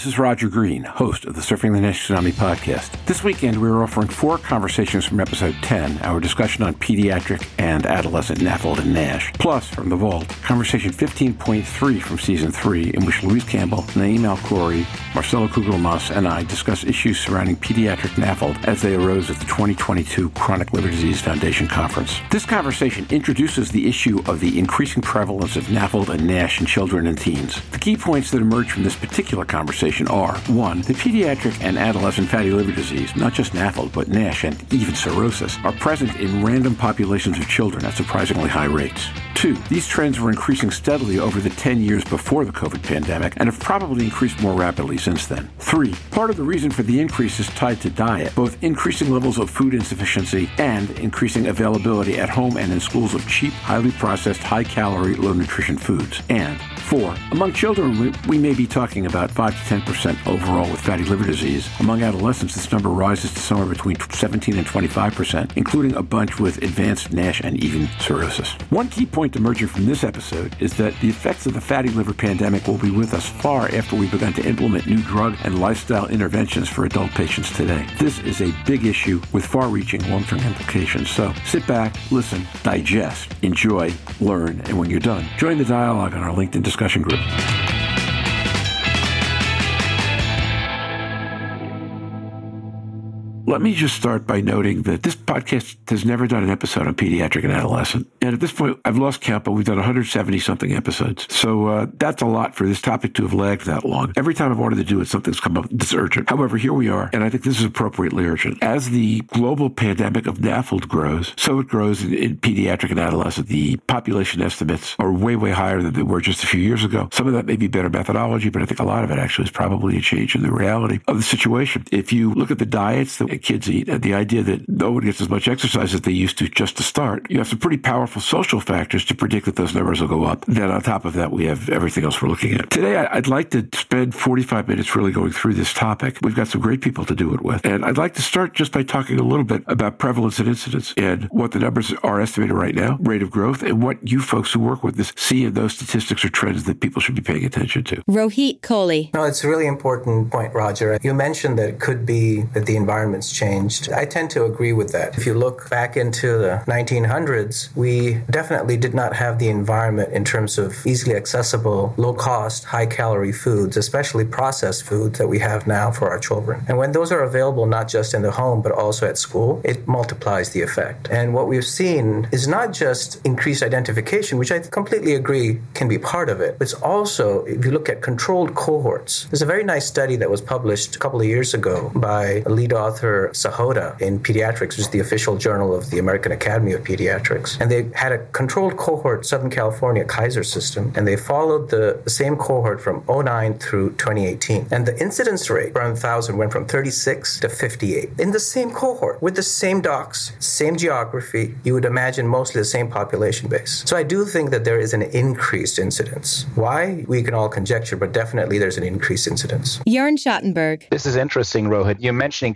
This is Roger Green, host of the Surfing the NASH Tsunami podcast. This weekend, we are offering four conversations from episode 10, our discussion on pediatric and adolescent NAFLD and NASH, plus from the vault, conversation 15.3 from season 3, in which Louise Campbell, Naeem Alkhouri, Marcelo Kugelmas, and I discuss issues surrounding pediatric NAFLD as they arose at the 2022 Chronic Liver Disease Foundation conference. This conversation introduces the issue of the increasing prevalence of NAFLD and NASH in children and teens. The key points that emerge from this particular conversation are one, the pediatric and adolescent fatty liver disease, not just NAFLD, but NASH and even cirrhosis, are present in random populations of children at surprisingly high rates. Two, these trends were increasing steadily over the 10 years before the COVID pandemic and have probably increased more rapidly since then. Three, part of the reason for the increase is tied to diet, both increasing levels of food insufficiency and increasing availability at home and in schools of cheap, highly processed, high calorie, low nutrition foods. And four, among children, we, we may be talking about 5 to 10% overall with fatty liver disease. Among adolescents, this number rises to somewhere between 17 and 25%, including a bunch with advanced NASH and even cirrhosis. One key point emerging from this episode is that the effects of the fatty liver pandemic will be with us far after we've begun to implement new drug and lifestyle interventions for adult patients today. This is a big issue with far reaching long term implications. So sit back, listen, digest, enjoy, learn, and when you're done, join the dialogue on our LinkedIn discussion group. Let me just start by noting that this podcast has never done an episode on pediatric and adolescent. And at this point, I've lost count, but we've done 170 something episodes. So uh, that's a lot for this topic to have lagged that long. Every time I've wanted to do it, something's come up that's urgent. However, here we are, and I think this is appropriately urgent. As the global pandemic of NAFLD grows, so it grows in, in pediatric and adolescent. The population estimates are way, way higher than they were just a few years ago. Some of that may be better methodology, but I think a lot of it actually is probably a change in the reality of the situation. If you look at the diets that kids eat and the idea that no one gets as much exercise as they used to just to start, you have some pretty powerful social factors to predict that those numbers will go up. Then on top of that, we have everything else we're looking at. Today, I'd like to spend 45 minutes really going through this topic. We've got some great people to do it with. And I'd like to start just by talking a little bit about prevalence and incidence and what the numbers are estimated right now, rate of growth, and what you folks who work with this see in those statistics or trends that people should be paying attention to. Rohit Kohli. No, it's a really important point, Roger. You mentioned that it could be that the environment's changed. I tend to agree with that. If you look back into the 1900s, we definitely did not have the environment in terms of easily accessible, low cost, high calorie foods, especially processed foods that we have now for our children. And when those are available not just in the home but also at school, it multiplies the effect. And what we've seen is not just increased identification, which I completely agree can be part of it, but it's also, if you look at controlled cohorts, there's a very nice study that was published a couple of years ago by a lead author Sahota in Pediatrics, which is the official journal of the American Academy of Pediatrics. And they had a controlled cohort, Southern California Kaiser system, and they followed the, same cohort from 09 through 2018. And the incidence rate per 1,000 went from 36 to 58. In the same cohort, with the same docs, same geography, you would imagine mostly the same population base. So I do think that there is an increased incidence. Why? We can all conjecture, but definitely there's an increased incidence. Jörn Schattenberg. This is interesting, Rohit. You're mentioning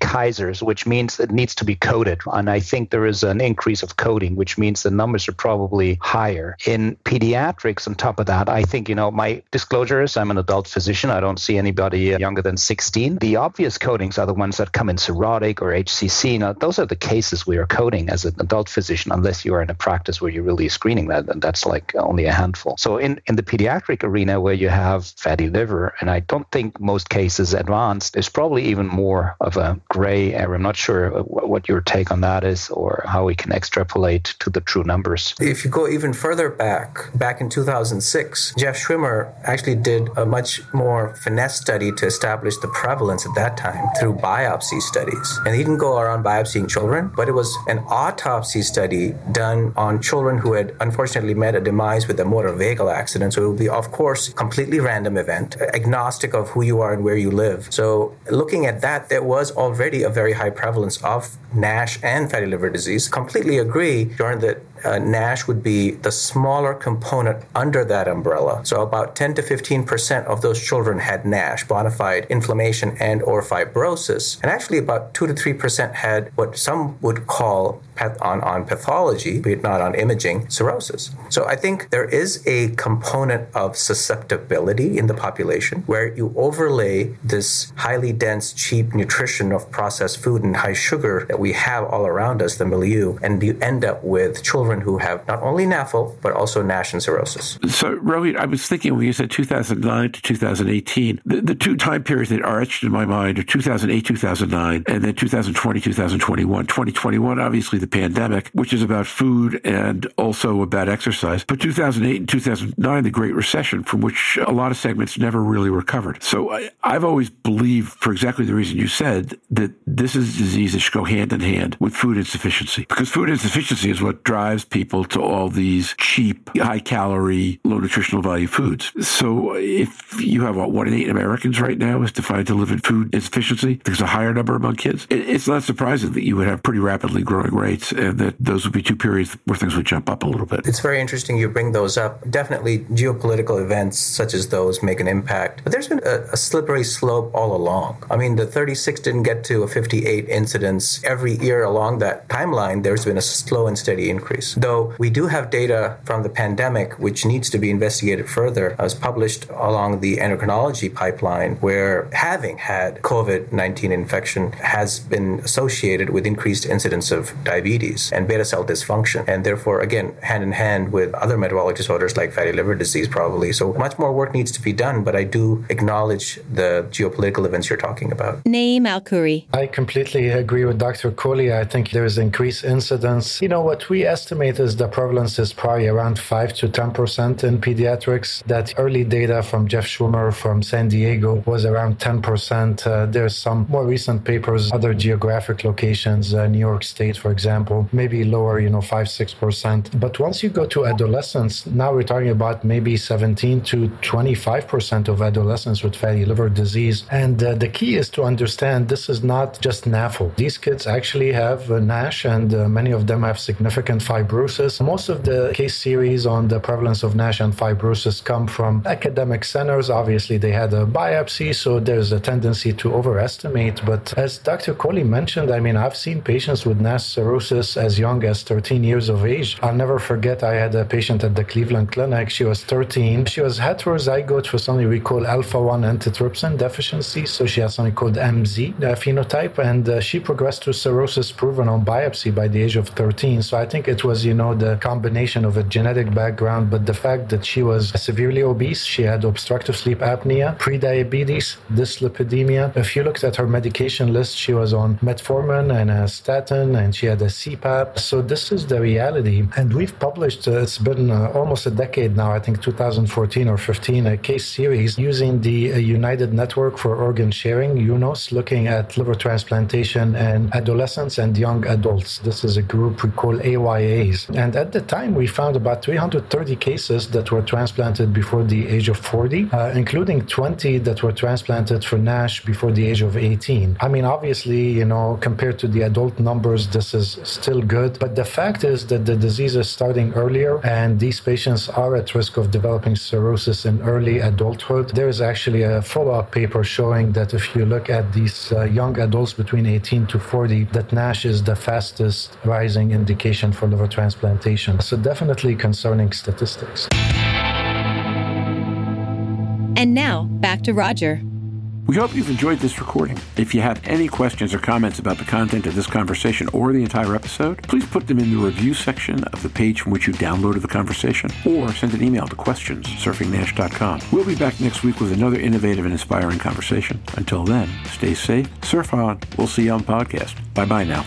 Which means it needs to be coded. And I think there is an increase of coding, which means the numbers are probably higher. In pediatrics, on top of that, I think, you know, my disclosure is I'm an adult physician. I don't see anybody younger than 16. The obvious codings are the ones that come in cirrhotic or HCC. Now, those are the cases we are coding as an adult physician, unless you are in a practice where you're really screening that. And that's like only a handful. So in, in the pediatric arena where you have fatty liver, and I don't think most cases advanced, there's probably even more of a gray area. I'm not sure what your take on that is or how we can extrapolate to the true numbers. If you go even further back, back in 2006, Jeff Schwimmer actually did a much more finesse study to establish the prevalence at that time through biopsy studies. And he didn't go around biopsying children, but it was an autopsy study done on children who had unfortunately met a demise with a motor vehicle accident. So it would be, of course, completely random event, agnostic of who you are and where you live. So looking at that, there was already a very high prevalence of NASH and fatty liver disease. Completely agree, Jordan, that uh, NASH would be the smaller component under that umbrella. So about 10 to 15 percent of those children had NASH, bona fide inflammation and or fibrosis, and actually about 2 to 3 percent had what some would call on, on pathology, but not on imaging, cirrhosis. So I think there is a component of susceptibility in the population where you overlay this highly dense, cheap nutrition of processed food and high sugar that we have all around us, the milieu, and you end up with children who have not only NAFL, but also NASH and cirrhosis. So, Rohit, I was thinking when you said 2009 to 2018, the, the two time periods that are etched in my mind are 2008, 2009, and then 2020, 2021. 2021, obviously the pandemic, which is about food and also about exercise. But 2008 and 2009, the Great Recession, from which a lot of segments never really recovered. So I, I've always believed, for exactly the reason you said, that this is a disease that should go hand in hand with food insufficiency. Because food insufficiency is what drives people to all these cheap, high calorie, low nutritional value foods. So if you have what, one in eight Americans right now is defined to live in food insufficiency, there's a higher number among kids. It's not surprising that you would have pretty rapidly growing rates and that those would be two periods where things would jump up a little bit. It's very interesting you bring those up. Definitely geopolitical events such as those make an impact. But there's been a, a slippery slope all along. I mean, the 36 didn't get to a 58 incidence every year along that timeline. There's been a slow and steady increase. Though we do have data from the pandemic, which needs to be investigated further, as published along the endocrinology pipeline, where having had COVID 19 infection has been associated with increased incidence of diabetes and beta cell dysfunction. And therefore, again, hand in hand with other metabolic disorders like fatty liver disease, probably. So much more work needs to be done, but I do acknowledge the geopolitical events you're talking about. Naeem Alkhouri. I completely agree with Dr. Kohli. I think there is increased incidence. You know, what we estimate is the prevalence is probably around 5 to 10% in pediatrics. That early data from Jeff Schwimmer from San Diego was around 10%. Uh, there's some more recent papers, other geographic locations, uh, New York State, for example, maybe lower, you know, 5 6%. But once you go to adolescence, now we're talking about maybe 17 to 25% of adolescents with fatty liver disease. And uh, the key is to understand this is not just NAFL. These kids actually have uh, NASH, and uh, many of them have significant fibrosis. Most of the case series on the prevalence of NASH and fibrosis come from academic centers. Obviously, they had a biopsy, so there's a tendency to overestimate. But as Dr. Kohli mentioned, I mean, I've seen patients with NASH cirrhosis as young as 13 years of age. I'll never forget, I had a patient at the Cleveland Clinic. She was 13. She was heterozygote for something we call alpha 1 antitrypsin deficiency. So she has something called MZ phenotype, and uh, she progressed to cirrhosis proven on biopsy by the age of 13. So I think it was, you know, the combination of a genetic background, but the fact that she was severely obese, she had obstructive sleep apnea, prediabetes, dyslipidemia. If you looked at her medication list, she was on metformin and a statin, and she had a CPAP. So this is the reality. And we've published, uh, it's been uh, almost a decade now, I think 2014 or 15, a case series using the uh, United Network for Organ Sharing, UNOS, looking at liver transplantation in adolescents and young adults. This is a group we call AYAs. And at the time, we found about 330 cases that were transplanted before the age of 40, uh, including 20 that were transplanted for NASH before the age of 18. I mean, obviously, you know, compared to the adult numbers, this is still good. But the fact is that the disease is starting earlier, and these patients are at risk of developing cirrhosis in early adulthood. There is actually a follow up paper showing that if you look at these uh, young adults between 18 to 40, that NASH is the fastest rising indication for liver transplantation. So, definitely concerning statistics. And now, back to Roger. We hope you've enjoyed this recording. If you have any questions or comments about the content of this conversation or the entire episode, please put them in the review section of the page from which you downloaded the conversation or send an email to questions at surfingnash.com. We'll be back next week with another innovative and inspiring conversation. Until then, stay safe, surf on. We'll see you on podcast. Bye bye now.